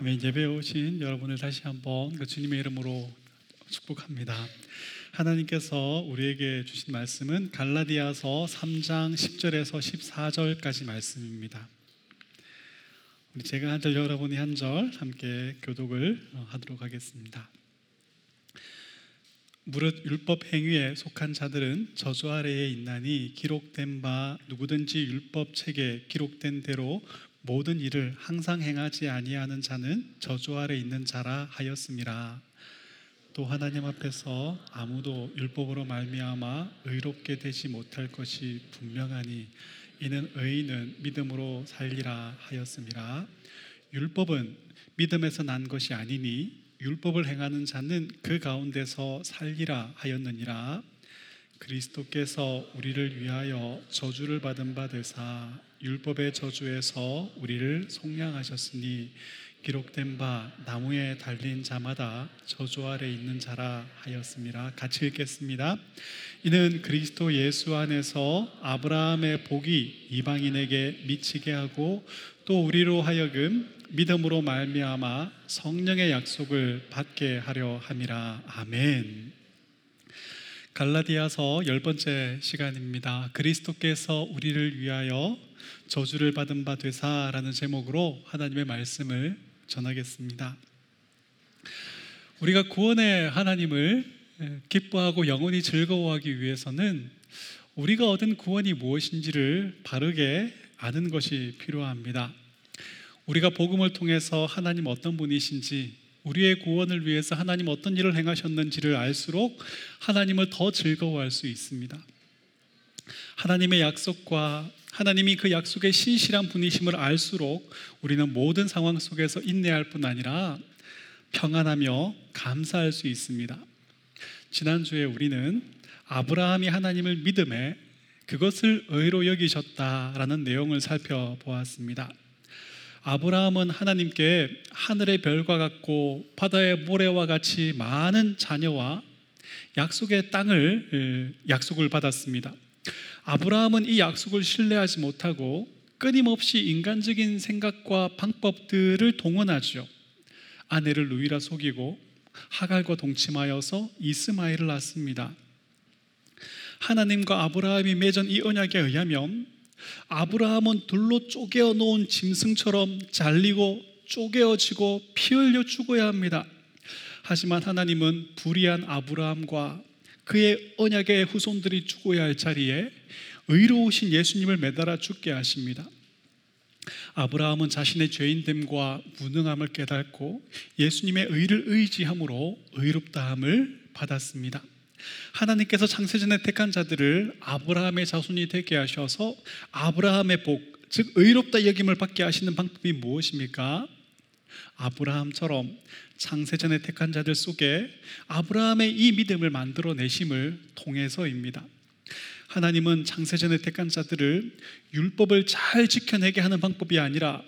아멘. 예배에 오신 여러분을 다시 한번 그 주님의 이름으로 축복합니다. 하나님께서 우리에게 주신 말씀은 갈라디아서 3장 10절에서 14절까지 말씀입니다. 우리 제가 한 절 여러분이 한 절 함께 교독을 하도록 하겠습니다. 무릇 율법 행위에 속한 자들은 저주 아래에 있나니 기록된 바 누구든지 율법 책에 기록된 대로 모든 일을 항상 행하지 아니하는 자는 저주 아래 있는 자라 하였음이라. 또 하나님 앞에서 아무도 율법으로 말미암아 의롭게 되지 못할 것이 분명하니 이는 의인은 믿음으로 살리라 하였음이라. 율법은 믿음에서 난 것이 아니니 율법을 행하는 자는 그 가운데서 살리라 하였느니라. 그리스도께서 우리를 위하여 저주를 받은 바 되사 율법의 저주에서 우리를 속량하셨으니 기록된 바 나무에 달린 자마다 저주 아래 있는 자라 하였습니다. 같이 읽겠습니다. 이는 그리스도 예수 안에서 아브라함의 복이 이방인에게 미치게 하고 또 우리로 하여금 믿음으로 말미암아 성령의 약속을 받게 하려 함이라. 아멘. 갈라디아서 열 번째 시간입니다. 그리스도께서 우리를 위하여 저주를 받은 바 되사라는 제목으로 하나님의 말씀을 전하겠습니다. 우리가 구원의 하나님을 기뻐하고 영원히 즐거워하기 위해서는 우리가 얻은 구원이 무엇인지를 바르게 아는 것이 필요합니다. 우리가 복음을 통해서 하나님 어떤 분이신지 우리의 구원을 위해서 하나님 어떤 일을 행하셨는지를 알수록 하나님을 더 즐거워할 수 있습니다. 하나님의 약속과 하나님이 그 약속의 신실한 분이심을 알수록 우리는 모든 상황 속에서 인내할 뿐 아니라 평안하며 감사할 수 있습니다. 지난주에 우리는 아브라함이 하나님을 믿음에 그것을 의로 여기셨다라는 내용을 살펴보았습니다. 아브라함은 하나님께 하늘의 별과 같고 바다의 모래와 같이 많은 자녀와 약속의 땅을 약속을 받았습니다. 아브라함은 이 약속을 신뢰하지 못하고 끊임없이 인간적인 생각과 방법들을 동원하죠. 아내를 루이라 속이고 하갈과 동침하여서 이스마엘을 낳습니다. 하나님과 아브라함이 맺은 이 언약에 의하면 아브라함은 둘로 쪼개어 놓은 짐승처럼 잘리고 쪼개어지고 피 흘려 죽어야 합니다. 하지만 하나님은 불의한 아브라함과 그의 언약의 후손들이 죽어야 할 자리에 의로우신 예수님을 매달아 죽게 하십니다. 아브라함은 자신의 죄인됨과 무능함을 깨닫고 예수님의 의를 의지함으로 의롭다함을 받았습니다. 하나님께서 창세전에 택한 자들을 아브라함의 자손이 되게 하셔서 아브라함의 복, 즉 의롭다 여김을 받게 하시는 방법이 무엇입니까? 아브라함처럼 창세전에 택한 자들 속에 아브라함의 이 믿음을 만들어 내심을 통해서입니다. 하나님은 창세전에 택한 자들을 율법을 잘 지켜내게 하는 방법이 아니라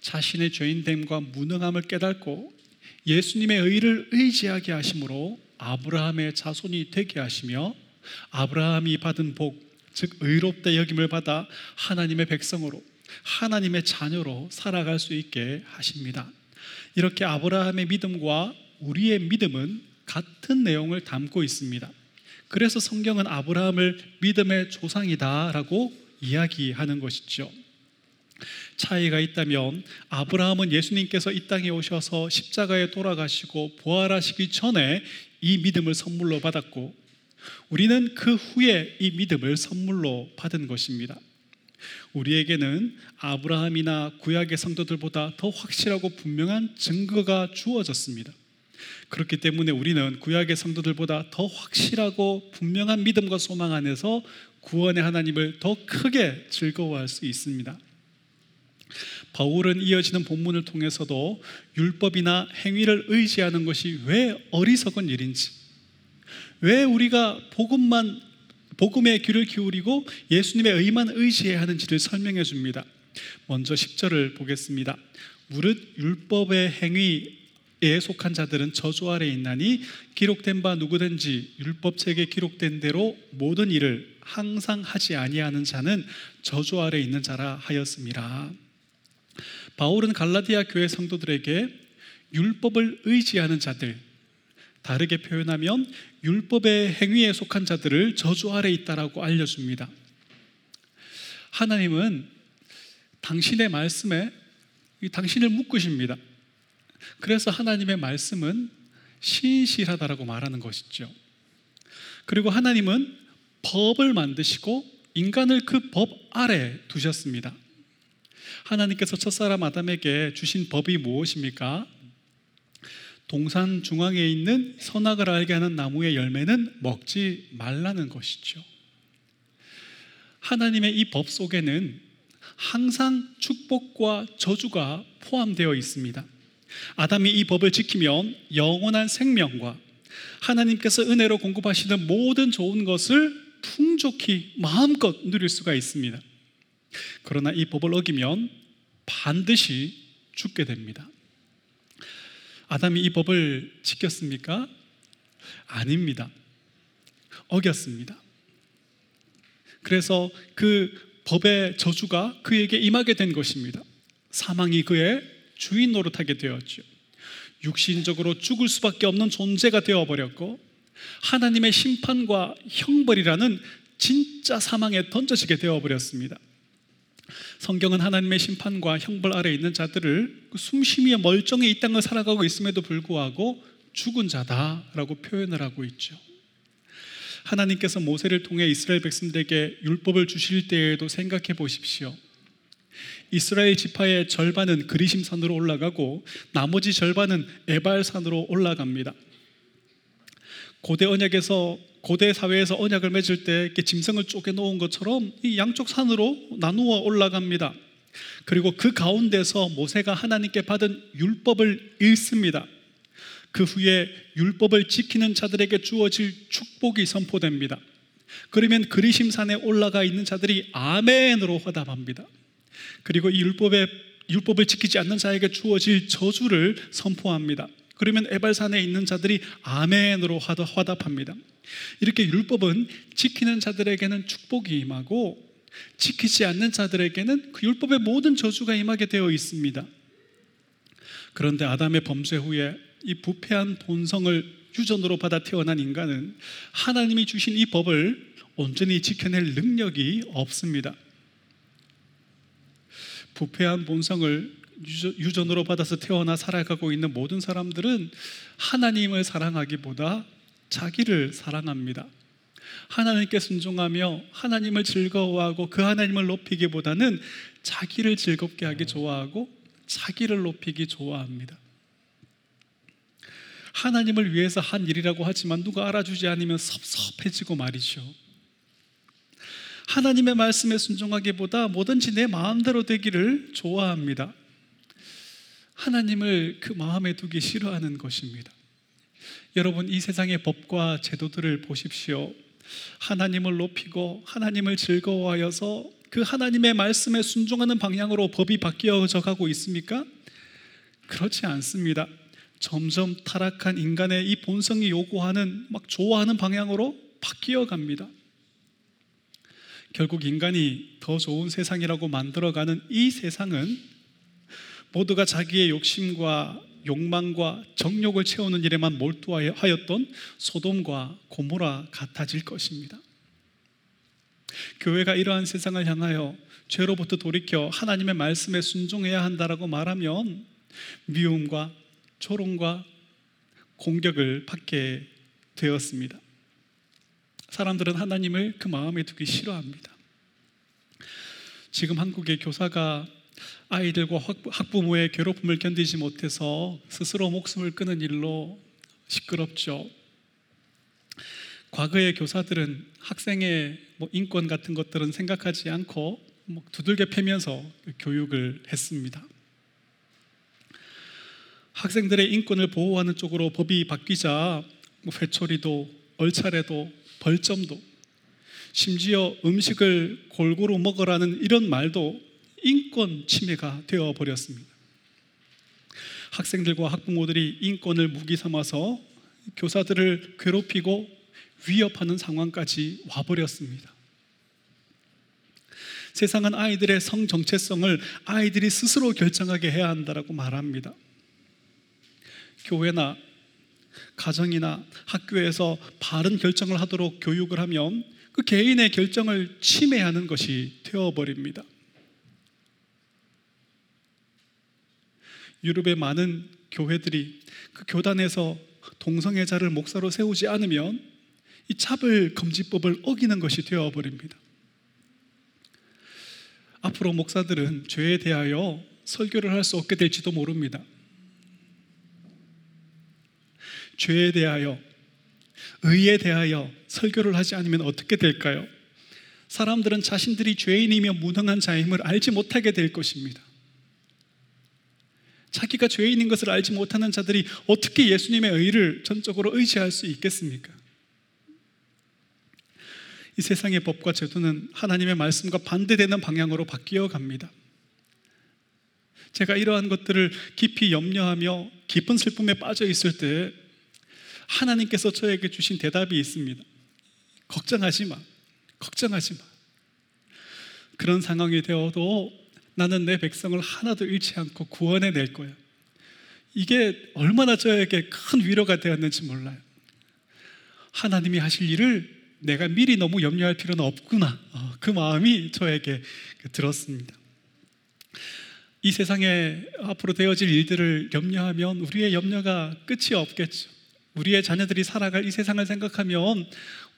자신의 죄인됨과 무능함을 깨닫고 예수님의 의를 의지하게 하심으로 아브라함의 자손이 되게 하시며 아브라함이 받은 복, 즉 의롭다 여김을 받아 하나님의 백성으로 하나님의 자녀로 살아갈 수 있게 하십니다. 이렇게 아브라함의 믿음과 우리의 믿음은 같은 내용을 담고 있습니다. 그래서 성경은 아브라함을 믿음의 조상이다라고 이야기하는 것이죠. 차이가 있다면 아브라함은 예수님께서 이 땅에 오셔서 십자가에 돌아가시고 부활하시기 전에 이 믿음을 선물로 받았고 우리는 그 후에 이 믿음을 선물로 받은 것입니다. 우리에게는 아브라함이나 구약의 성도들보다 더 확실하고 분명한 증거가 주어졌습니다. 그렇기 때문에 우리는 구약의 성도들보다 더 확실하고 분명한 믿음과 소망 안에서 구원의 하나님을 더 크게 즐거워할 수 있습니다. 바울은 이어지는 본문을 통해서도 율법이나 행위를 의지하는 것이 왜 어리석은 일인지, 왜 우리가 복음만 복음의 귀를 기울이고 예수님의 의만 의지해야 하는지를 설명해 줍니다. 먼저 10절을 보겠습니다. 무릇 율법의 행위에 속한 자들은 저주 아래 있나니 기록된 바 누구든지 율법책에 기록된 대로 모든 일을 항상 하지 아니하는 자는 저주 아래 있는 자라 하였습니다. 바울은 갈라디아 교회 성도들에게 율법을 의지하는 자들, 다르게 표현하면 율법의 행위에 속한 자들을 저주 아래 있다라고 알려줍니다. 하나님은 당신의 말씀에 당신을 묶으십니다. 그래서 하나님의 말씀은 신실하다라고 말하는 것이죠. 그리고 하나님은 법을 만드시고 인간을 그 법 아래 두셨습니다. 하나님께서 첫사람 아담에게 주신 법이 무엇입니까? 동산 중앙에 있는 선악을 알게 하는 나무의 열매는 먹지 말라는 것이죠. 하나님의 이 법 속에는 항상 축복과 저주가 포함되어 있습니다. 아담이 이 법을 지키면 영원한 생명과 하나님께서 은혜로 공급하시는 모든 좋은 것을 풍족히 마음껏 누릴 수가 있습니다. 그러나 이 법을 어기면 반드시 죽게 됩니다. 아담이 이 법을 지켰습니까? 아닙니다. 어겼습니다. 그래서 그 법의 저주가 그에게 임하게 된 것입니다. 사망이 그의 주인 노릇하게 되었죠. 육신적으로 죽을 수밖에 없는 존재가 되어버렸고 하나님의 심판과 형벌이라는 진짜 사망에 던져지게 되어버렸습니다. 성경은 하나님의 심판과 형벌 아래 있는 자들을 그 숨쉬며 멀쩡히 이 땅을 살아가고 있음에도 불구하고 죽은 자다라고 표현을 하고 있죠. 하나님께서 모세를 통해 이스라엘 백성들에게 율법을 주실 때에도 생각해 보십시오. 이스라엘 지파의 절반은 그리심산으로 올라가고 나머지 절반은 에발산으로 올라갑니다. 고대 언약에서 고대 사회에서 언약을 맺을 때 짐승을 쪼개 놓은 것처럼 이 양쪽 산으로 나누어 올라갑니다. 그리고 그 가운데서 모세가 하나님께 받은 율법을 읽습니다. 그 후에 율법을 지키는 자들에게 주어질 축복이 선포됩니다. 그러면 그리심산에 올라가 있는 자들이 아멘으로 화답합니다. 그리고 이 율법의 율법을 지키지 않는 자에게 주어질 저주를 선포합니다. 그러면 에발산에 있는 자들이 아멘으로 화답합니다. 이렇게 율법은 지키는 자들에게는 축복이 임하고 지키지 않는 자들에게는 그 율법의 모든 저주가 임하게 되어 있습니다. 그런데 아담의 범죄 후에 이 부패한 본성을 유전으로 받아 태어난 인간은 하나님이 주신 이 법을 온전히 지켜낼 능력이 없습니다. 부패한 본성을 유전으로 받아서 태어나 살아가고 있는 모든 사람들은 하나님을 사랑하기보다 자기를 사랑합니다. 하나님께 순종하며 하나님을 즐거워하고 그 하나님을 높이기보다는 자기를 즐겁게 하기 좋아하고 자기를 높이기 좋아합니다. 하나님을 위해서 한 일이라고 하지만 누가 알아주지 않으면 섭섭해지고 말이죠. 하나님의 말씀에 순종하기보다 뭐든지 내 마음대로 되기를 좋아합니다. 하나님을 그 마음에 두기 싫어하는 것입니다. 여러분 이 세상의 법과 제도들을 보십시오. 하나님을 높이고 하나님을 즐거워하여서 그 하나님의 말씀에 순종하는 방향으로 법이 바뀌어져 가고 있습니까? 그렇지 않습니다. 점점 타락한 인간의 이 본성이 요구하는 막 좋아하는 방향으로 바뀌어 갑니다. 결국 인간이 더 좋은 세상이라고 만들어가는 이 세상은 모두가 자기의 욕심과 욕망과 정욕을 채우는 일에만 몰두하였던 소돔과 고모라 같아질 것입니다. 교회가 이러한 세상을 향하여 죄로부터 돌이켜 하나님의 말씀에 순종해야 한다라고 말하면 미움과 조롱과 공격을 받게 되었습니다. 사람들은 하나님을 그 마음에 두기 싫어합니다. 지금 한국의 교사가 아이들과 학부모의 괴롭힘을 견디지 못해서 스스로 목숨을 끊은 일로 시끄럽죠. 과거의 교사들은 학생의 뭐 인권 같은 것들은 생각하지 않고 뭐 두들겨 패면서 교육을 했습니다. 학생들의 인권을 보호하는 쪽으로 법이 바뀌자 뭐 회초리도 얼차례도 벌점도 심지어 음식을 골고루 먹으라는 이런 말도 인권 침해가 되어 버렸습니다. 학생들과 학부모들이 인권을 무기 삼아서 교사들을 괴롭히고 위협하는 상황까지 와버렸습니다. 세상은 아이들의 성 정체성을 아이들이 스스로 결정하게 해야 한다라고 말합니다. 교회나 가정이나 학교에서 바른 결정을 하도록 교육을 하면 그 개인의 결정을 침해하는 것이 되어버립니다. 유럽의 많은 교회들이 그 교단에서 동성애자를 목사로 세우지 않으면 이 차별 금지법을 어기는 것이 되어 버립니다. 앞으로 목사들은 죄에 대하여 설교를 할 수 없게 될지도 모릅니다. 죄에 대하여, 의에 대하여 설교를 하지 않으면 어떻게 될까요? 사람들은 자신들이 죄인이며 무능한 자임을 알지 못하게 될 것입니다. 자기가 죄인인 것을 알지 못하는 자들이 어떻게 예수님의 의를 전적으로 의지할 수 있겠습니까? 이 세상의 법과 제도는 하나님의 말씀과 반대되는 방향으로 바뀌어 갑니다. 제가 이러한 것들을 깊이 염려하며 깊은 슬픔에 빠져 있을 때 하나님께서 저에게 주신 대답이 있습니다. 걱정하지 마. 걱정하지 마. 그런 상황이 되어도 나는 내 백성을 하나도 잃지 않고 구원해 낼 거야. 이게 얼마나 저에게 큰 위로가 되었는지 몰라요. 하나님이 하실 일을 내가 미리 너무 염려할 필요는 없구나. 어, 그 마음이 저에게 들었습니다. 이 세상에 앞으로 되어질 일들을 염려하면 우리의 염려가 끝이 없겠죠. 우리의 자녀들이 살아갈 이 세상을 생각하면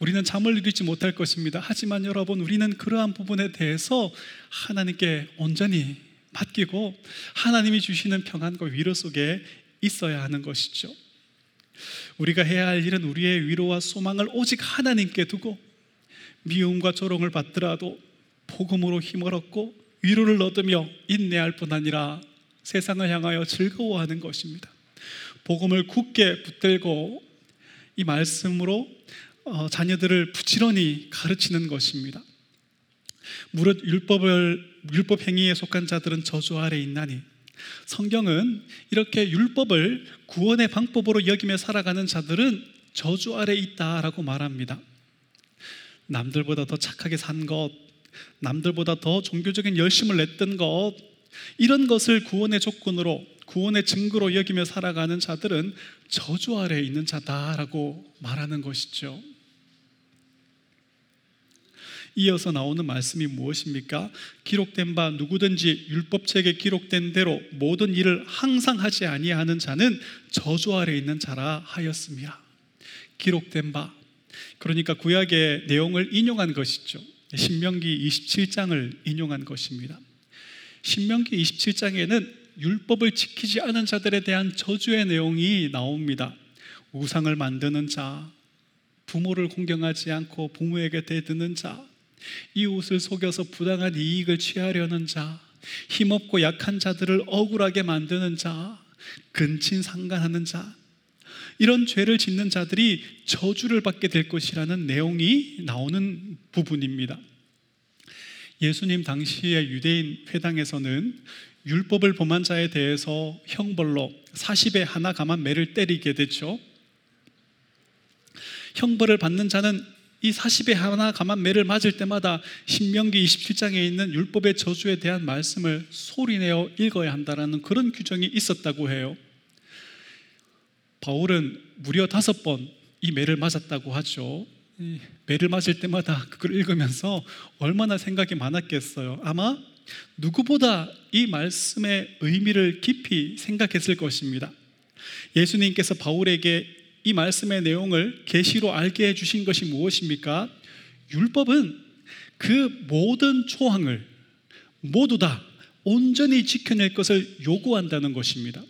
우리는 잠을 이루지 못할 것입니다. 하지만 여러분, 우리는 그러한 부분에 대해서 하나님께 온전히 맡기고 하나님이 주시는 평안과 위로 속에 있어야 하는 것이죠. 우리가 해야 할 일은 우리의 위로와 소망을 오직 하나님께 두고 미움과 조롱을 받더라도 복음으로 힘을 얻고 위로를 얻으며 인내할 뿐 아니라 세상을 향하여 즐거워하는 것입니다. 복음을 굳게 붙들고 이 말씀으로 어, 자녀들을 부지런히 가르치는 것입니다. 무릇 율법을 율법 행위에 속한 자들은 저주 아래 있나니 성경은 이렇게 율법을 구원의 방법으로 여기며 살아가는 자들은 저주 아래 있다라고 말합니다. 남들보다 더 착하게 산 것, 남들보다 더 종교적인 열심을 냈던 것, 이런 것을 구원의 조건으로, 구원의 증거로 여기며 살아가는 자들은 저주 아래 있는 자다라고 말하는 것이죠. 이어서 나오는 말씀이 무엇입니까? 기록된 바 누구든지 율법책에 기록된 대로 모든 일을 항상 하지 아니하는 자는 저주 아래 있는 자라 하였습니다. 기록된 바 그러니까 구약의 내용을 인용한 것이죠. 신명기 27장을 인용한 것입니다. 신명기 27장에는 율법을 지키지 않은 자들에 대한 저주의 내용이 나옵니다. 우상을 만드는 자, 부모를 공경하지 않고 부모에게 대드는 자, 이웃을 속여서 부당한 이익을 취하려는 자, 힘없고 약한 자들을 억울하게 만드는 자, 근친 상간하는 자, 이런 죄를 짓는 자들이 저주를 받게 될 것이라는 내용이 나오는 부분입니다. 예수님 당시의 유대인 회당에서는 율법을 범한 자에 대해서 형벌로 40에 하나 감한 매를 때리게 됐죠. 형벌을 받는 자는 이 40에 하나 감한 매를 맞을 때마다 신명기 27장에 있는 율법의 저주에 대한 말씀을 소리내어 읽어야 한다라는 그런 규정이 있었다고 해요. 바울은 무려 다섯 번 이 매를 맞았다고 하죠. 매를 맞을 때마다 그걸 읽으면서 얼마나 생각이 많았겠어요. 아마 누구보다 이 말씀의 의미를 깊이 생각했을 것입니다. 예수님께서 바울에게 이 말씀의 내용을 계시로 알게 해 주신 것이 무엇입니까? 율법은 그 모든 조항을 모두 다 온전히 지켜낼 것을 요구한다는 것입니다.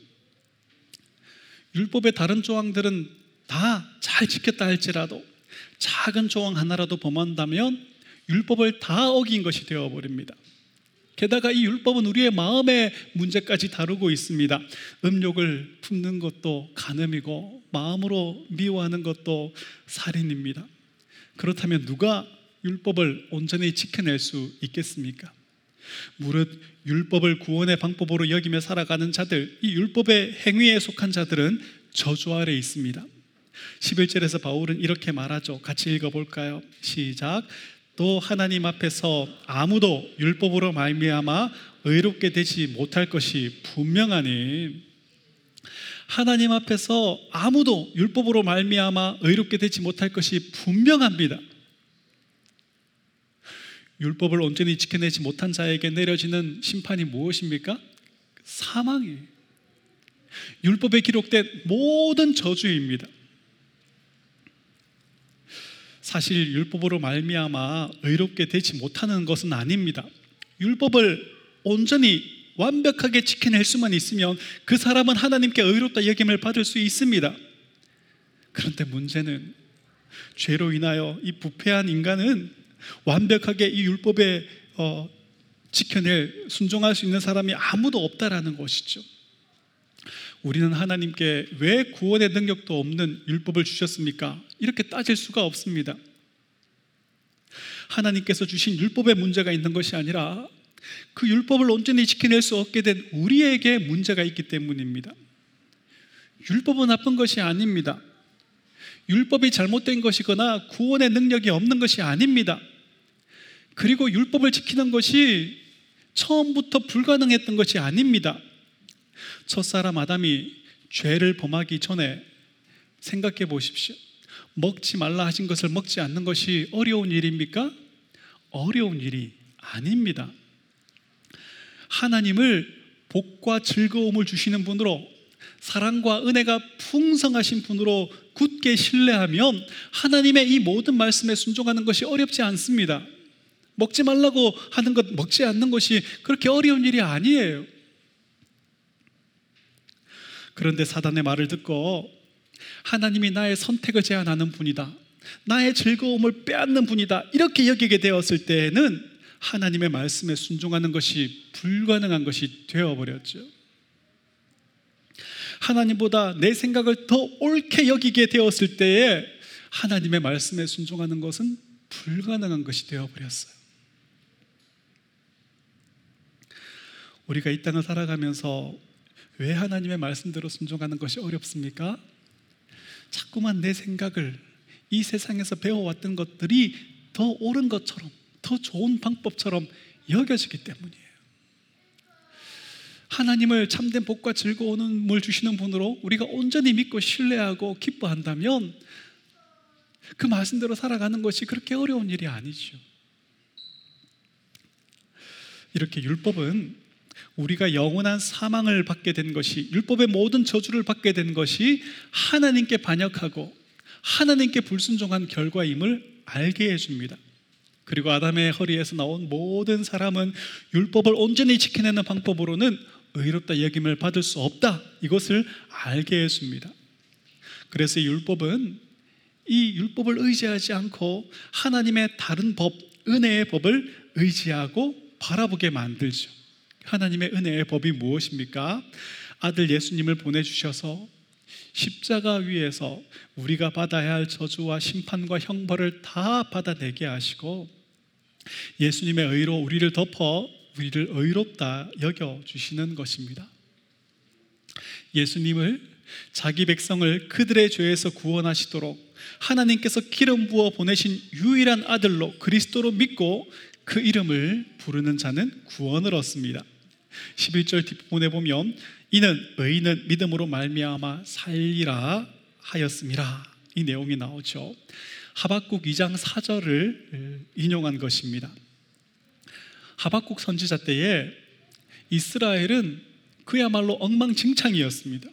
율법의 다른 조항들은 다 잘 지켰다 할지라도 작은 조항 하나라도 범한다면 율법을 다 어긴 것이 되어버립니다. 게다가 이 율법은 우리의 마음의 문제까지 다루고 있습니다. 음욕을 품는 것도 간음이고 마음으로 미워하는 것도 살인입니다. 그렇다면 누가 율법을 온전히 지켜낼 수 있겠습니까? 무릇 율법을 구원의 방법으로 여기며 살아가는 자들, 이 율법의 행위에 속한 자들은 저주 아래 있습니다. 11절에서 바울은 이렇게 말하죠. 같이 읽어볼까요? 시작. 또 하나님 앞에서 아무도 율법으로 말미암아 의롭게 되지 못할 것이 분명하니 하나님 앞에서 아무도 율법으로 말미암아 의롭게 되지 못할 것이 분명합니다. 율법을 온전히 지켜내지 못한 자에게 내려지는 심판이 무엇입니까? 사망이에요. 율법에 기록된 모든 저주입니다. 사실 율법으로 말미암아 의롭게 되지 못하는 것은 아닙니다. 율법을 온전히 완벽하게 지켜낼 수만 있으면 그 사람은 하나님께 의롭다 여김을 받을 수 있습니다. 그런데 문제는 죄로 인하여 이 부패한 인간은 완벽하게 이 율법에 어, 지켜낼 순종할 수 있는 사람이 아무도 없다라는 것이죠. 우리는 하나님께 왜 구원의 능력도 없는 율법을 주셨습니까? 이렇게 따질 수가 없습니다. 하나님께서 주신 율법에 문제가 있는 것이 아니라 그 율법을 온전히 지켜낼 수 없게 된 우리에게 문제가 있기 때문입니다. 율법은 나쁜 것이 아닙니다. 율법이 잘못된 것이거나 구원의 능력이 없는 것이 아닙니다. 그리고 율법을 지키는 것이 처음부터 불가능했던 것이 아닙니다. 첫사람 아담이 죄를 범하기 전에 생각해 보십시오. 먹지 말라 하신 것을 먹지 않는 것이 어려운 일입니까? 어려운 일이 아닙니다. 하나님을 복과 즐거움을 주시는 분으로 사랑과 은혜가 풍성하신 분으로 굳게 신뢰하면 하나님의 이 모든 말씀에 순종하는 것이 어렵지 않습니다. 먹지 말라고 하는 것, 먹지 않는 것이 그렇게 어려운 일이 아니에요. 그런데 사단의 말을 듣고 하나님이 나의 선택을 제한하는 분이다. 나의 즐거움을 빼앗는 분이다. 이렇게 여기게 되었을 때에는 하나님의 말씀에 순종하는 것이 불가능한 것이 되어버렸죠. 하나님보다 내 생각을 더 옳게 여기게 되었을 때에 하나님의 말씀에 순종하는 것은 불가능한 것이 되어버렸어요. 우리가 이 땅을 살아가면서 왜 하나님의 말씀대로 순종하는 것이 어렵습니까? 자꾸만 내 생각을 이 세상에서 배워왔던 것들이 더 옳은 것처럼, 더 좋은 방법처럼 여겨지기 때문이에요. 하나님을 참된 복과 즐거움을 주시는 분으로 우리가 온전히 믿고 신뢰하고 기뻐한다면 그 말씀대로 살아가는 것이 그렇게 어려운 일이 아니죠. 이렇게 율법은 우리가 영원한 사망을 받게 된 것이 율법의 모든 저주를 받게 된 것이 하나님께 반역하고 하나님께 불순종한 결과임을 알게 해줍니다. 그리고 아담의 허리에서 나온 모든 사람은 율법을 온전히 지켜내는 방법으로는 의롭다 여김을 받을 수 없다. 이것을 알게 해줍니다. 그래서 율법은 이 율법을 의지하지 않고 하나님의 다른 법, 은혜의 법을 의지하고 바라보게 만들죠. 하나님의 은혜의 법이 무엇입니까? 아들 예수님을 보내주셔서 십자가 위에서 우리가 받아야 할 저주와 심판과 형벌을 다 받아내게 하시고 예수님의 의로 우리를 덮어 우리를 의롭다 여겨 주시는 것입니다. 예수님을 자기 백성을 그들의 죄에서 구원하시도록 하나님께서 기름 부어 보내신 유일한 아들로 그리스도로 믿고 그 이름을 부르는 자는 구원을 얻습니다. 11절 뒷부분에 보면 이는 의인은 믿음으로 말미암아 살리라 하였음이라 이 내용이 나오죠. 하박국 2장 4절을 인용한 것입니다. 하박국 선지자 때에 이스라엘은 그야말로 엉망진창이었습니다.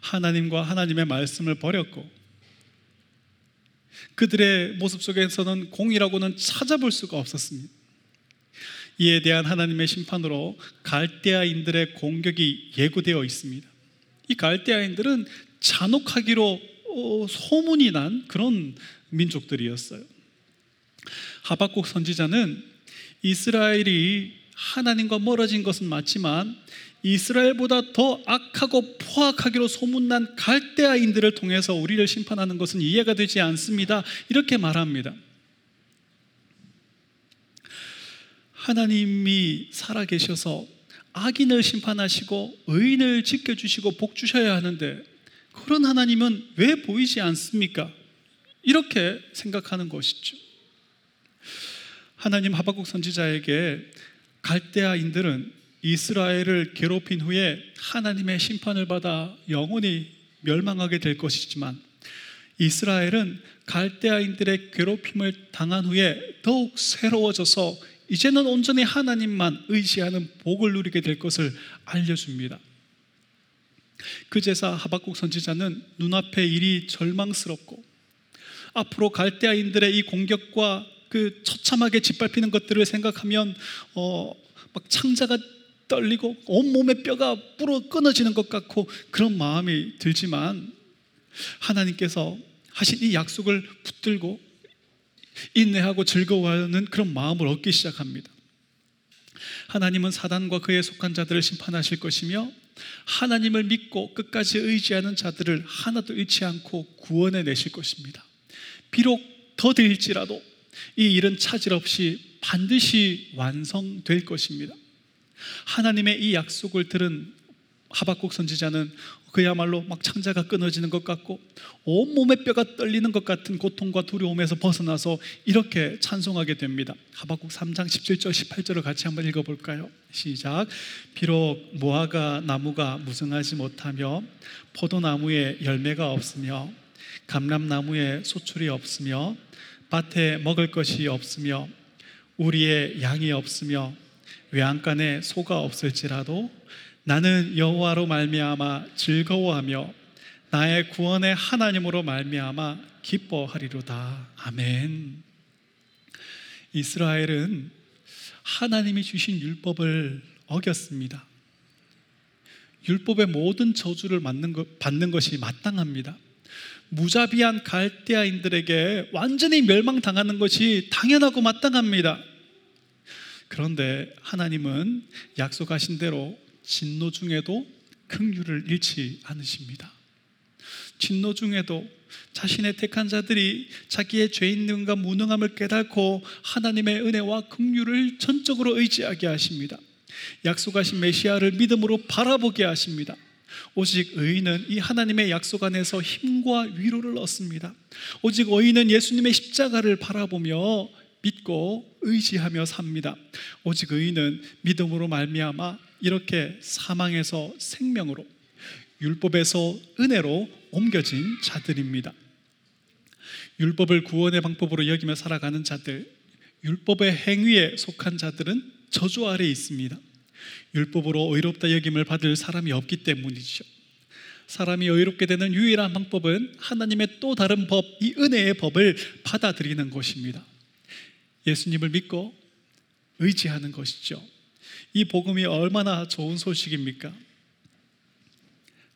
하나님과 하나님의 말씀을 버렸고 그들의 모습 속에서는 공이라고는 찾아볼 수가 없었습니다. 이에 대한 하나님의 심판으로 갈대아인들의 공격이 예고되어 있습니다. 이 갈대아인들은 잔혹하기로 어, 소문이 난 그런 민족들이었어요. 하박국 선지자는 이스라엘이 하나님과 멀어진 것은 맞지만 이스라엘보다 더 악하고 포악하기로 소문난 갈대아인들을 통해서 우리를 심판하는 것은 이해가 되지 않습니다. 이렇게 말합니다. 하나님이 살아계셔서 악인을 심판하시고 의인을 지켜주시고 복 주셔야 하는데 그런 하나님은 왜 보이지 않습니까? 이렇게 생각하는 것이죠. 하나님 하박국 선지자에게 갈대아인들은 이스라엘을 괴롭힌 후에 하나님의 심판을 받아 영원히 멸망하게 될 것이지만 이스라엘은 갈대아인들의 괴롭힘을 당한 후에 더욱 새로워져서 이제는 온전히 하나님만 의지하는 복을 누리게 될 것을 알려줍니다. 그 제사 하박국 선지자는 눈앞의 일이 절망스럽고 앞으로 갈대아인들의 이 공격과 그 처참하게 짓밟히는 것들을 생각하면 어, 막 창자가 떨리고 온몸의 뼈가 불어 끊어지는 것 같고 그런 마음이 들지만 하나님께서 하신 이 약속을 붙들고 인내하고 즐거워하는 그런 마음을 얻기 시작합니다. 하나님은 사단과 그에 속한 자들을 심판하실 것이며 하나님을 믿고 끝까지 의지하는 자들을 하나도 잃지 않고 구원해 내실 것입니다. 비록 더딜지라도 이 일은 차질 없이 반드시 완성될 것입니다. 하나님의 이 약속을 들은 하박국 선지자는 그야말로 막 창자가 끊어지는 것 같고 온몸의 뼈가 떨리는 것 같은 고통과 두려움에서 벗어나서 이렇게 찬송하게 됩니다. 하박국 3장 17절 18절을 같이 한번 읽어 볼까요? 시작. 비록 무화과 나무가 무성하지 못하며 포도나무에 열매가 없으며 감람나무에 소출이 없으며 밭에 먹을 것이 없으며 우리의 양이 없으며 외양간에 소가 없을지라도 나는 여호와로 말미암아 즐거워하며 나의 구원의 하나님으로 말미암아 기뻐하리로다. 아멘. 이스라엘은 하나님이 주신 율법을 어겼습니다. 율법의 모든 저주를 받는 것이 마땅합니다. 무자비한 갈대아인들에게 완전히 멸망당하는 것이 당연하고 마땅합니다. 그런데 하나님은 약속하신 대로 진노 중에도 긍휼을 잃지 않으십니다. 진노 중에도 자신의 택한 자들이 자기의 죄 있는가 무능함을 깨닫고 하나님의 은혜와 긍휼을 전적으로 의지하게 하십니다. 약속하신 메시아를 믿음으로 바라보게 하십니다. 오직 의인은 이 하나님의 약속 안에서 힘과 위로를 얻습니다. 오직 의인은 예수님의 십자가를 바라보며 믿고 의지하며 삽니다. 오직 의인은 믿음으로 말미암아 이렇게 사망에서 생명으로 율법에서 은혜로 옮겨진 자들입니다. 율법을 구원의 방법으로 여기며 살아가는 자들, 율법의 행위에 속한 자들은 저주 아래 있습니다. 율법으로 의롭다 여김을 받을 사람이 없기 때문이죠. 사람이 의롭게 되는 유일한 방법은 하나님의 또 다른 법, 이 은혜의 법을 받아들이는 것입니다. 예수님을 믿고 의지하는 것이죠. 이 복음이 얼마나 좋은 소식입니까?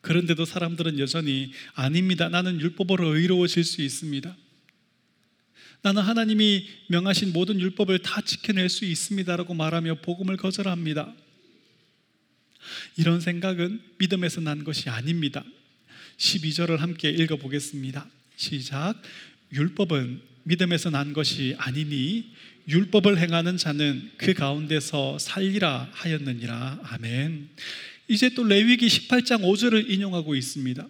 그런데도 사람들은 여전히 아닙니다. 나는 율법으로 의로워질 수 있습니다. 나는 하나님이 명하신 모든 율법을 다 지켜낼 수 있습니다라고 말하며 복음을 거절합니다. 이런 생각은 믿음에서 난 것이 아닙니다. 12절을 함께 읽어 보겠습니다. 시작. 율법은 믿음에서 난 것이 아니니 율법을 행하는 자는 그 가운데서 살리라 하였느니라. 아멘. 이제 또 레위기 18장 5절을 인용하고 있습니다.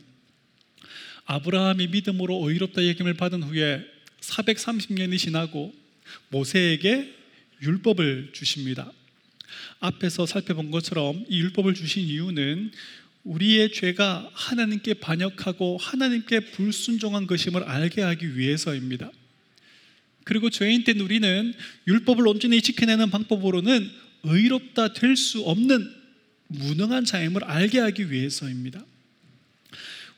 아브라함이 믿음으로 의롭다 여김을 받은 후에 430년이 지나고 모세에게 율법을 주십니다. 앞에서 살펴본 것처럼 이 율법을 주신 이유는 우리의 죄가 하나님께 반역하고 하나님께 불순종한 것임을 알게 하기 위해서입니다. 그리고 죄인 된 우리는 율법을 온전히 지켜내는 방법으로는 의롭다 될 수 없는 무능한 자임을 알게 하기 위해서입니다.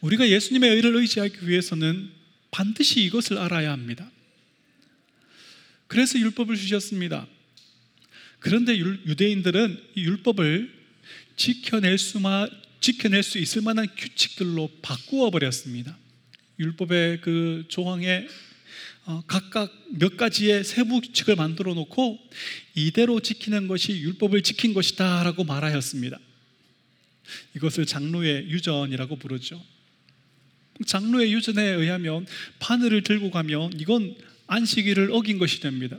우리가 예수님의 의를 의지하기 위해서는 반드시 이것을 알아야 합니다. 그래서 율법을 주셨습니다. 그런데 유대인들은 이 율법을 지켜낼 수만 지켜낼 수 있을 만한 규칙들로 바꾸어 버렸습니다. 율법의 그 조항에 어, 각각 몇 가지의 세부 규칙을 만들어 놓고 이대로 지키는 것이 율법을 지킨 것이다 라고 말하였습니다. 이것을 장로의 유전이라고 부르죠. 장로의 유전에 의하면 바늘을 들고 가면 이건 안식일을 어긴 것이 됩니다.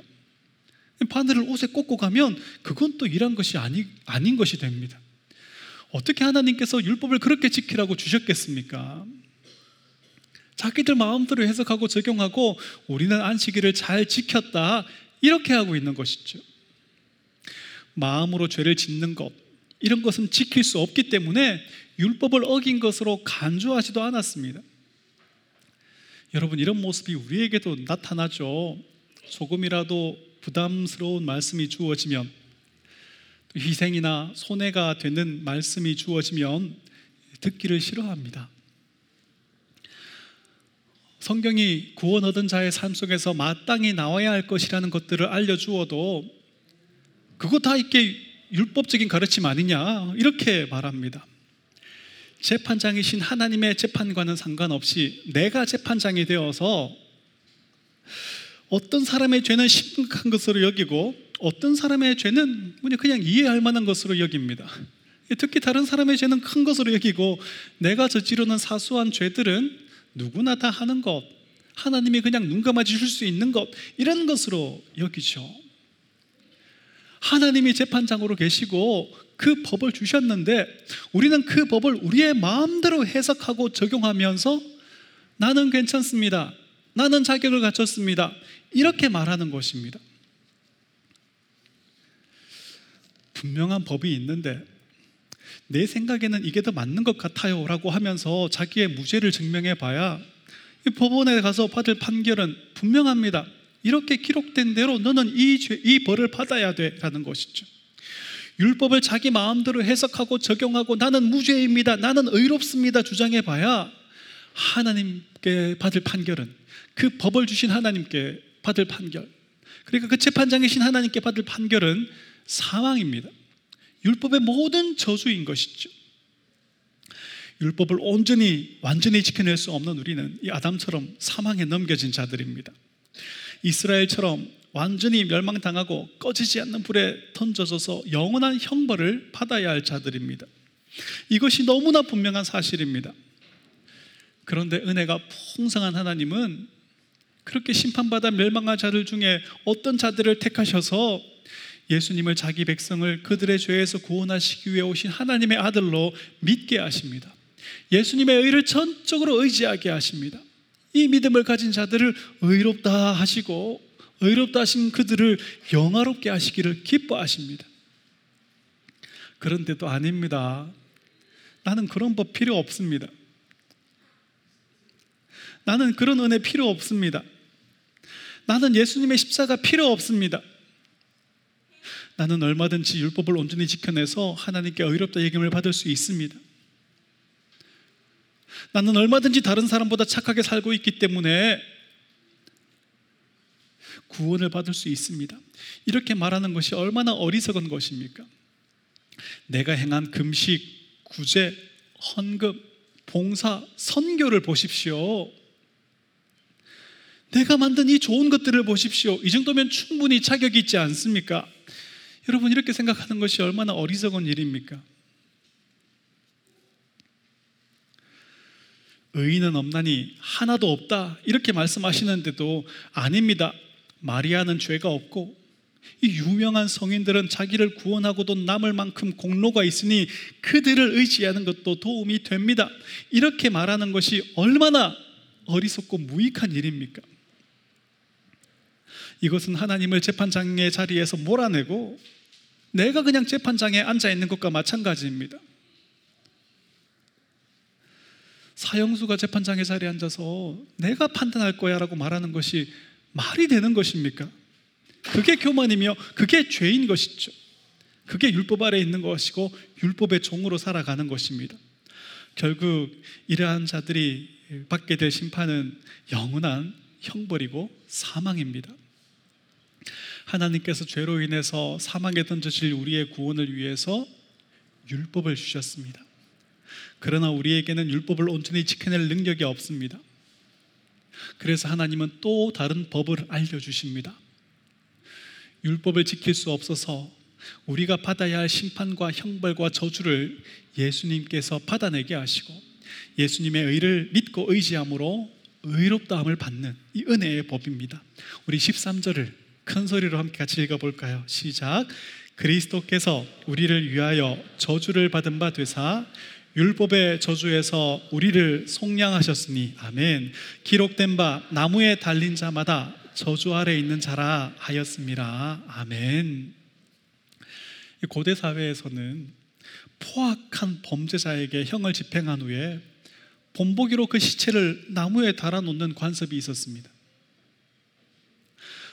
바늘을 옷에 꽂고 가면 그건 또 일한 것이 아니, 아닌 것이 됩니다. 어떻게 하나님께서 율법을 그렇게 지키라고 주셨겠습니까? 자기들 마음대로 해석하고 적용하고 우리는 안식일을 잘 지켰다 이렇게 하고 있는 것이죠. 마음으로 죄를 짓는 것 이런 것은 지킬 수 없기 때문에 율법을 어긴 것으로 간주하지도 않았습니다. 여러분 이런 모습이 우리에게도 나타나죠. 조금이라도 부담스러운 말씀이 주어지면 희생이나 손해가 되는 말씀이 주어지면 듣기를 싫어합니다. 성경이 구원 얻은 자의 삶 속에서 마땅히 나와야 할 것이라는 것들을 알려주어도 그거 다 이게 율법적인 가르침 아니냐 이렇게 말합니다. 재판장이신 하나님의 재판과는 상관없이 내가 재판장이 되어서 어떤 사람의 죄는 심각한 것으로 여기고 어떤 사람의 죄는 그냥 이해할 만한 것으로 여깁니다. 특히 다른 사람의 죄는 큰 것으로 여기고 내가 저지르는 사소한 죄들은 누구나 다 하는 것, 하나님이 그냥 눈 감아 주실 수 있는 것 이런 것으로 여기죠. 하나님이 재판장으로 계시고 그 법을 주셨는데 우리는 그 법을 우리의 마음대로 해석하고 적용하면서 나는 괜찮습니다. 나는 자격을 갖췄습니다. 이렇게 말하는 것입니다. 분명한 법이 있는데 내 생각에는 이게 더 맞는 것 같아요 라고 하면서 자기의 무죄를 증명해 봐야 법원에 가서 받을 판결은 분명합니다. 이렇게 기록된 대로 너는 이, 죄, 이 벌을 받아야 돼 라는 것이죠. 율법을 자기 마음대로 해석하고 적용하고 나는 무죄입니다. 나는 의롭습니다. 주장해 봐야 하나님께 받을 판결은 그 법을 주신 하나님께 받을 판결. 그러니까 그 재판장이신 하나님께 받을 판결은 사망입니다. 율법의 모든 저주인 것이죠. 율법을 온전히 완전히 지켜낼 수 없는 우리는 이 아담처럼 사망에 넘겨진 자들입니다. 이스라엘처럼 완전히 멸망당하고 꺼지지 않는 불에 던져져서 영원한 형벌을 받아야 할 자들입니다. 이것이 너무나 분명한 사실입니다. 그런데 은혜가 풍성한 하나님은 그렇게 심판받아 멸망한 자들 중에 어떤 자들을 택하셔서 예수님을 자기 백성을 그들의 죄에서 구원하시기 위해 오신 하나님의 아들로 믿게 하십니다. 예수님의 의를 전적으로 의지하게 하십니다. 이 믿음을 가진 자들을 의롭다 하시고 의롭다 하신 그들을 영화롭게 하시기를 기뻐하십니다. 그런데도 아닙니다. 나는 그런 법 필요 없습니다. 나는 그런 은혜 필요 없습니다. 나는 예수님의 십자가 필요 없습니다. 나는 얼마든지 율법을 온전히 지켜내서 하나님께 의롭다 예금을 받을 수 있습니다. 나는 얼마든지 다른 사람보다 착하게 살고 있기 때문에 구원을 받을 수 있습니다. 이렇게 말하는 것이 얼마나 어리석은 것입니까? 내가 행한 금식, 구제, 헌금, 봉사, 선교를 보십시오. 내가 만든 이 좋은 것들을 보십시오. 이 정도면 충분히 자격이 있지 않습니까? 여러분 이렇게 생각하는 것이 얼마나 어리석은 일입니까? 의인은 없나니 하나도 없다 이렇게 말씀하시는데도 아닙니다. 마리아는 죄가 없고 이 유명한 성인들은 자기를 구원하고도 남을 만큼 공로가 있으니 그들을 의지하는 것도 도움이 됩니다. 이렇게 말하는 것이 얼마나 어리석고 무익한 일입니까? 이것은 하나님을 재판장의 자리에서 몰아내고 내가 그냥 재판장에 앉아 있는 것과 마찬가지입니다. 사형수가 재판장의 자리에 앉아서 내가 판단할 거야 라고 말하는 것이 말이 되는 것입니까? 그게 교만이며 그게 죄인 것이죠. 그게 율법 아래 있는 것이고 율법의 종으로 살아가는 것입니다. 결국 이러한 자들이 받게 될 심판은 영원한 형벌이고 사망입니다. 하나님께서 죄로 인해서 사망에 던져질 우리의 구원을 위해서 율법을 주셨습니다. 그러나 우리에게는 율법을 온전히 지켜낼 능력이 없습니다. 그래서 하나님은 또 다른 법을 알려주십니다. 율법을 지킬 수 없어서 우리가 받아야 할 심판과 형벌과 저주를 예수님께서 받아내게 하시고 예수님의 의를 믿고 의지함으로 의롭다함을 받는 이 은혜의 법입니다. 우리 13절을 큰 소리로 함께 같이 읽어볼까요? 시작. 그리스도께서 우리를 위하여 저주를 받은 바 되사 율법의 저주에서 우리를 속량하셨으니 아멘. 기록된 바 나무에 달린 자마다 저주 아래 있는 자라 하였습니다. 아멘. 고대 사회에서는 포악한 범죄자에게 형을 집행한 후에 본보기로 그 시체를 나무에 달아놓는 관습이 있었습니다.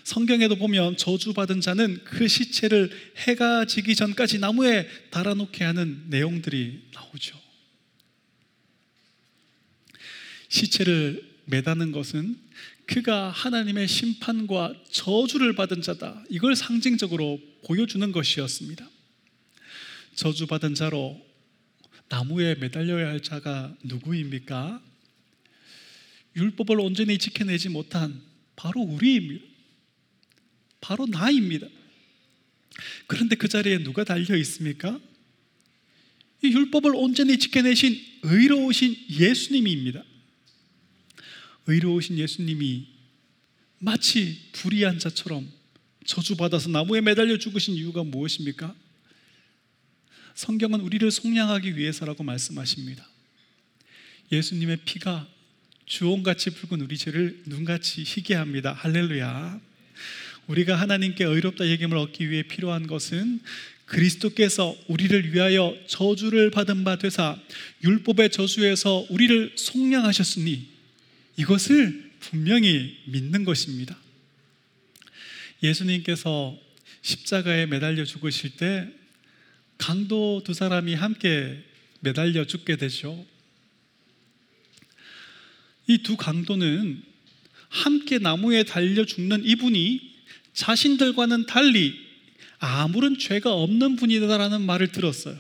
성경에도 보면 저주받은 자는 그 시체를 해가 지기 전까지 나무에 달아놓게 하는 내용들이 나오죠. 시체를 매다는 것은 그가 하나님의 심판과 저주를 받은 자다. 이걸 상징적으로 보여주는 것이었습니다. 저주받은 자로 나무에 매달려야 할 자가 누구입니까? 율법을 온전히 지켜내지 못한 바로 우리입니다. 바로 나입니다. 그런데 그 자리에 누가 달려 있습니까? 이 율법을 온전히 지켜내신 의로우신 예수님입니다. 의로우신 예수님이 마치 불의한 자처럼 저주받아서 나무에 매달려 죽으신 이유가 무엇입니까? 성경은 우리를 속량하기 위해서라고 말씀하십니다. 예수님의 피가 주홍같이 붉은 우리 죄를 눈같이 희게 합니다. 할렐루야. 우리가 하나님께 의롭다 얘기을 얻기 위해 필요한 것은 그리스도께서 우리를 위하여 저주를 받은 바 되사 율법의 저주에서 우리를 속량하셨으니 이것을 분명히 믿는 것입니다. 예수님께서 십자가에 매달려 죽으실 때 강도 두 사람이 함께 매달려 죽게 되죠. 이 두 강도는 함께 나무에 달려 죽는 이분이 자신들과는 달리 아무런 죄가 없는 분이다라는 말을 들었어요.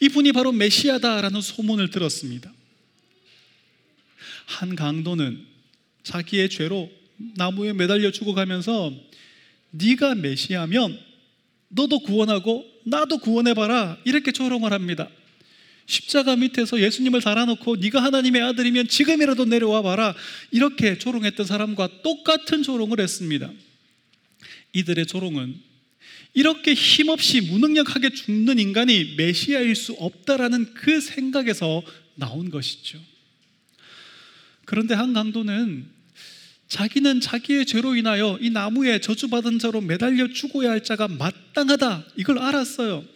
이분이 바로 메시아다라는 소문을 들었습니다. 한 강도는 자기의 죄로 나무에 매달려 죽어가면서 네가 메시아면 너도 구원하고 나도 구원해봐라 이렇게 조롱을 합니다. 십자가 밑에서 예수님을 달아놓고 네가 하나님의 아들이면 지금이라도 내려와 봐라 이렇게 조롱했던 사람과 똑같은 조롱을 했습니다. 이들의 조롱은 이렇게 힘없이 무능력하게 죽는 인간이 메시아일 수 없다라는 그 생각에서 나온 것이죠. 그런데 한 강도는 자기는 자기의 죄로 인하여 이 나무에 저주받은 자로 매달려 죽어야 할 자가 마땅하다. 이걸 알았어요.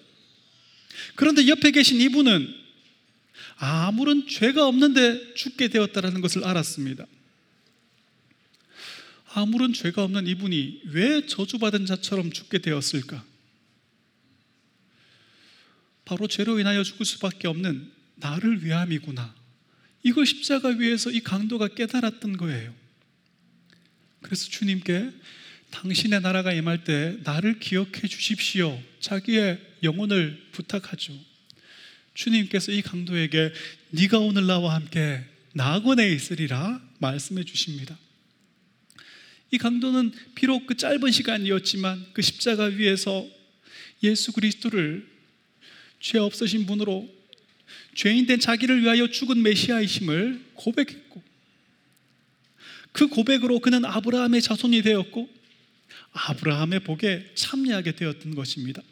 그런데 옆에 계신 이분은 아무런 죄가 없는데 죽게 되었다는 것을 알았습니다. 아무런 죄가 없는 이분이 왜 저주받은 자처럼 죽게 되었을까? 바로 죄로 인하여 죽을 수밖에 없는 나를 위함이구나. 이걸 십자가 위에서 이 강도가 깨달았던 거예요. 그래서 주님께 당신의 나라가 임할 때 나를 기억해 주십시오. 자기의 영혼을 부탁하죠. 주님께서 이 강도에게 네가 오늘 나와 함께 낙원에 있으리라 말씀해 주십니다. 이 강도는 비록 그 짧은 시간이었지만 그 십자가 위에서 예수 그리스도를 죄 없으신 분으로 죄인 된 자기를 위하여 죽은 메시아이심을 고백했고 그 고백으로 그는 아브라함의 자손이 되었고 아브라함의 복에 참여하게 되었던 것입니다.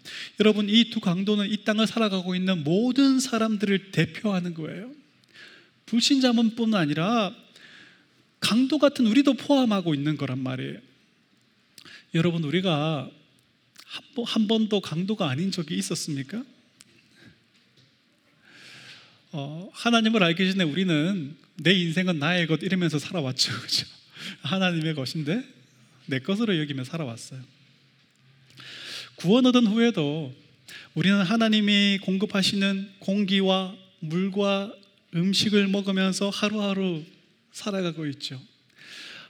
여러분 이 두 강도는 이 땅을 살아가고 있는 모든 사람들을 대표하는 거예요. 불신자문뿐 아니라 강도 같은 우리도 포함하고 있는 거란 말이에요. 여러분 우리가 한, 번도 강도가 아닌 적이 있었습니까? 어, 하나님을 알기 전에 우리는 내 인생은 나의 것 이러면서 살아왔죠. 그죠? 하나님의 것인데 내 것으로 여기며 살아왔어요. 구원 얻은 후에도 우리는 하나님이 공급하시는 공기와 물과 음식을 먹으면서 하루하루 살아가고 있죠.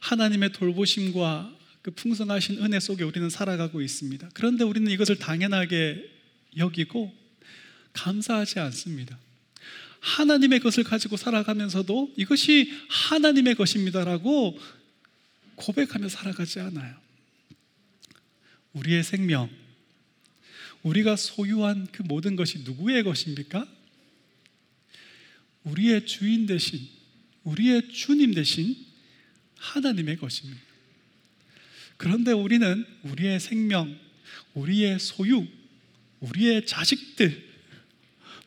하나님의 돌보심과 그 풍성하신 은혜 속에 우리는 살아가고 있습니다. 그런데 우리는 이것을 당연하게 여기고 감사하지 않습니다. 하나님의 것을 가지고 살아가면서도 이것이 하나님의 것입니다라고 고백하며 살아가지 않아요. 우리의 생명, 우리가 소유한 그 모든 것이 누구의 것입니까? 우리의 주인 대신, 우리의 주님 대신 하나님의 것입니다. 그런데 우리는 우리의 생명, 우리의 소유, 우리의 자식들,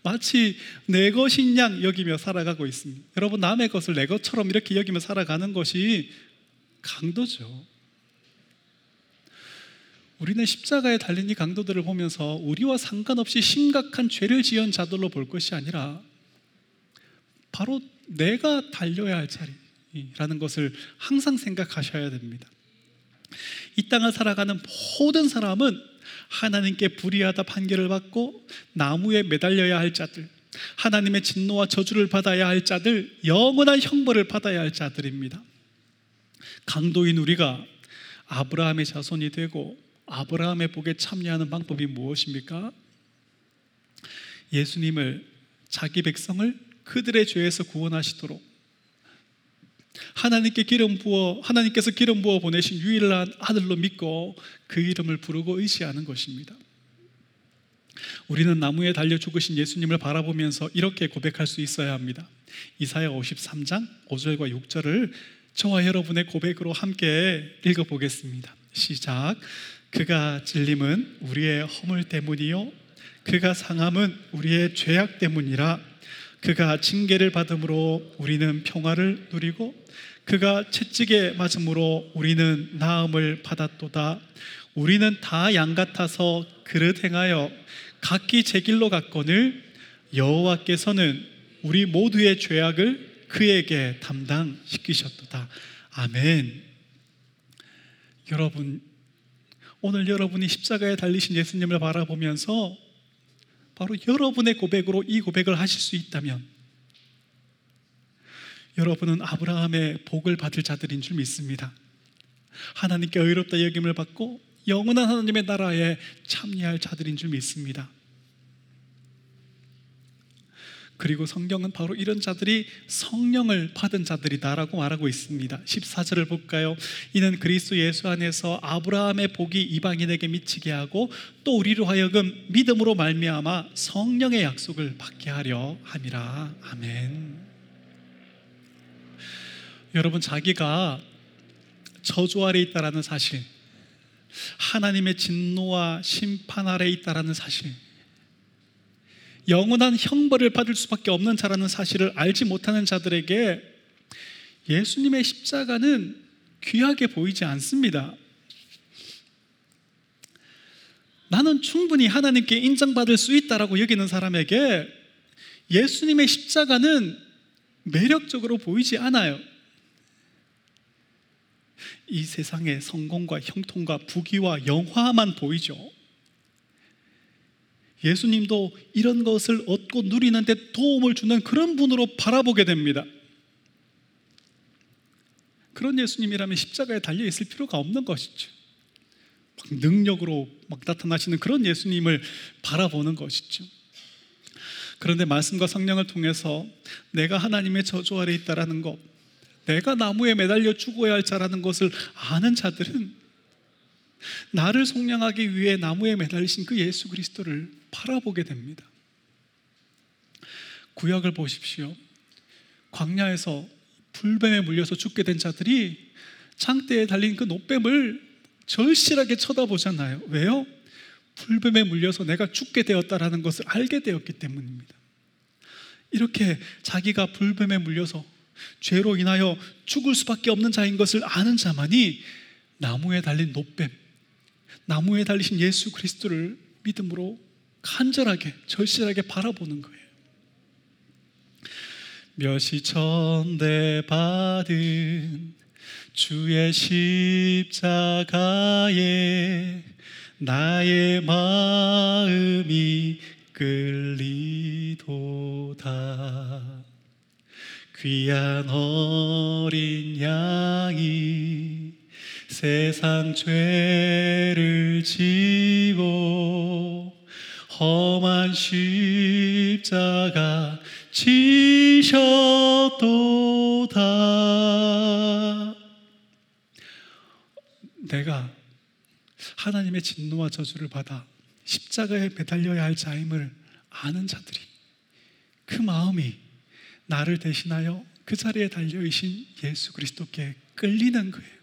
마치 내 것인 양 여기며 살아가고 있습니다. 여러분, 남의 것을 내 것처럼 이렇게 여기며 살아가는 것이 강도죠. 우리는 십자가에 달린 이 강도들을 보면서 우리와 상관없이 심각한 죄를 지은 자들로 볼 것이 아니라 바로 내가 달려야 할 자리라는 것을 항상 생각하셔야 됩니다. 이 땅을 살아가는 모든 사람은 하나님께 불의하다 판결을 받고 나무에 매달려야 할 자들, 하나님의 진노와 저주를 받아야 할 자들, 영원한 형벌을 받아야 할 자들입니다. 강도인 우리가 아브라함의 자손이 되고 아브라함의 복에 참여하는 방법이 무엇입니까? 예수님을 자기 백성을 그들의 죄에서 구원하시도록 하나님께 기름 부어 하나님께서 기름 부어 보내신 유일한 아들로 믿고 그 이름을 부르고 의지하는 것입니다. 우리는 나무에 달려 죽으신 예수님을 바라보면서 이렇게 고백할 수 있어야 합니다. 이사야 53장 5절과 6절을 저와 여러분의 고백으로 함께 읽어 보겠습니다. 시작. 그가 찔림은 우리의 허물 때문이요 그가 상함은 우리의 죄악 때문이라 그가 징계를 받음으로 우리는 평화를 누리고 그가 채찍에 맞음으로 우리는 나음을 받았도다. 우리는 다 양 같아서 그릇 행하여 각기 제 길로 갔거늘 여호와께서는 우리 모두의 죄악을 그에게 담당시키셨도다. 아멘. 여러분, 오늘 여러분이 십자가에 달리신 예수님을 바라보면서 바로 여러분의 고백으로 이 고백을 하실 수 있다면 여러분은 아브라함의 복을 받을 자들인 줄 믿습니다. 하나님께 의롭다 여김을 받고 영원한 하나님의 나라에 참여할 자들인 줄 믿습니다. 그리고 성경은 바로 이런 자들이 성령을 받은 자들이다라고 말하고 있습니다. 14절을 볼까요? 이는 그리스도 예수 안에서 아브라함의 복이 이방인에게 미치게 하고 또 우리로 하여금 믿음으로 말미암아 성령의 약속을 받게 하려 함이라. 아멘. 여러분 자기가 저주 아래 있다라는 사실, 하나님의 진노와 심판 아래 있다라는 사실, 영원한 형벌을 받을 수밖에 없는 자라는 사실을 알지 못하는 자들에게 예수님의 십자가는 귀하게 보이지 않습니다. 나는 충분히 하나님께 인정받을 수 있다라고 여기는 사람에게 예수님의 십자가는 매력적으로 보이지 않아요. 이 세상의 성공과 형통과 부귀와 영화만 보이죠. 예수님도 이런 것을 얻고 누리는데 도움을 주는 그런 분으로 바라보게 됩니다. 그런 예수님이라면 십자가에 달려 있을 필요가 없는 것이죠. 막 능력으로 막 나타나시는 그런 예수님을 바라보는 것이죠. 그런데 말씀과 성령을 통해서 내가 하나님의 저주 아래 있다라는 것, 내가 나무에 매달려 죽어야 할 자라는 것을 아는 자들은 나를 속량하기 위해 나무에 매달리신 그 예수 그리스도를 바라보게 됩니다. 구약을 보십시오. 광야에서 불뱀에 물려서 죽게 된 자들이 창대에 달린 그 노뱀을 절실하게 쳐다보잖아요. 왜요? 불뱀에 물려서 내가 죽게 되었다라는 것을 알게 되었기 때문입니다. 이렇게 자기가 불뱀에 물려서 죄로 인하여 죽을 수밖에 없는 자인 것을 아는 자만이 나무에 달린 노뱀, 나무에 달리신 예수 그리스도를 믿음으로 간절하게 절실하게 바라보는 거예요. 몇이 천대 받은 주의 십자가에 나의 마음이 끌리도다. 귀한 어린 양이 세상 죄를 지고 험한 십자가 지셨도다. 내가 하나님의 진노와 저주를 받아 십자가에 매달려야 할 자임을 아는 자들이 그 마음이 나를 대신하여 그 자리에 달려이신 예수 그리스도께 끌리는 거예요.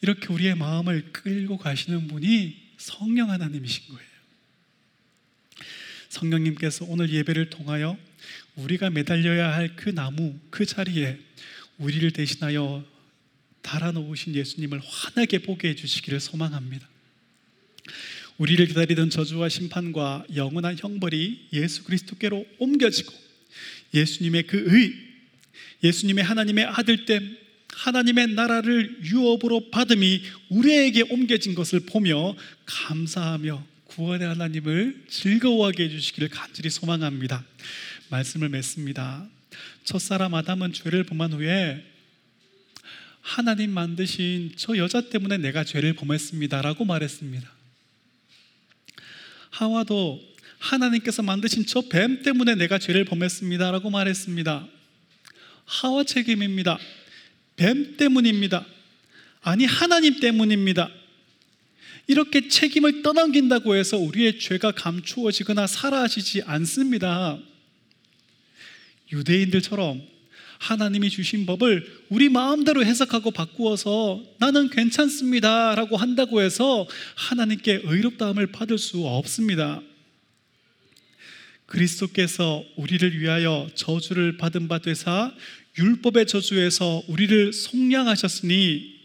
이렇게 우리의 마음을 끌고 가시는 분이 성령 하나님이신 거예요. 성령님께서 오늘 예배를 통하여 우리가 매달려야 할 그 나무, 그 자리에 우리를 대신하여 달아놓으신 예수님을 환하게 보게 해주시기를 소망합니다. 우리를 기다리던 저주와 심판과 영원한 형벌이 예수 그리스도께로 옮겨지고 예수님의 그 의, 예수님의 하나님의 아들됨, 하나님의 나라를 유업으로 받음이 우리에게 옮겨진 것을 보며 감사하며 구원의 하나님을 즐거워하게 해주시기를 간절히 소망합니다. 말씀을 맺습니다. 첫사람 아담은 죄를 범한 후에 하나님 만드신 저 여자 때문에 내가 죄를 범했습니다라고 말했습니다. 하와도 하나님께서 만드신 저 뱀 때문에 내가 죄를 범했습니다라고 말했습니다. 하와 책임입니다. 뱀 때문입니다. 아니 하나님 때문입니다. 이렇게 책임을 떠넘긴다고 해서 우리의 죄가 감추어지거나 사라지지 않습니다. 유대인들처럼 하나님이 주신 법을 우리 마음대로 해석하고 바꾸어서 나는 괜찮습니다 라고 한다고 해서 하나님께 의롭다함을 받을 수 없습니다. 그리스도께서 우리를 위하여 저주를 받은 바 되사 율법의 저주에서 우리를 속량하셨으니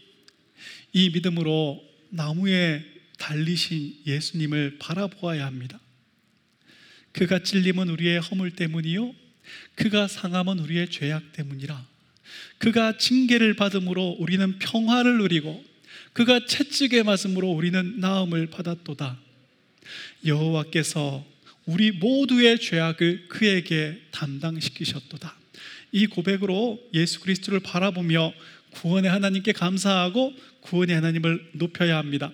이 믿음으로 나무에 달리신 예수님을 바라보아야 합니다. 그가 찔림은 우리의 허물 때문이요 그가 상함은 우리의 죄악 때문이라. 그가 징계를 받음으로 우리는 평화를 누리고 그가 채찍에 맞음으로 우리는 나음을 받았도다. 여호와께서 우리 모두의 죄악을 그에게 담당시키셨도다. 이 고백으로 예수 그리스도를 바라보며 구원의 하나님께 감사하고 구원의 하나님을 높여야 합니다.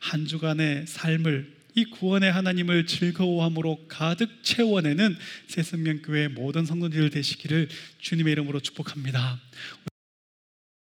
한 주간의 삶을 이 구원의 하나님을 즐거워함으로 가득 채워내는 새생명교회 모든 성도들 되시기를 주님의 이름으로 축복합니다.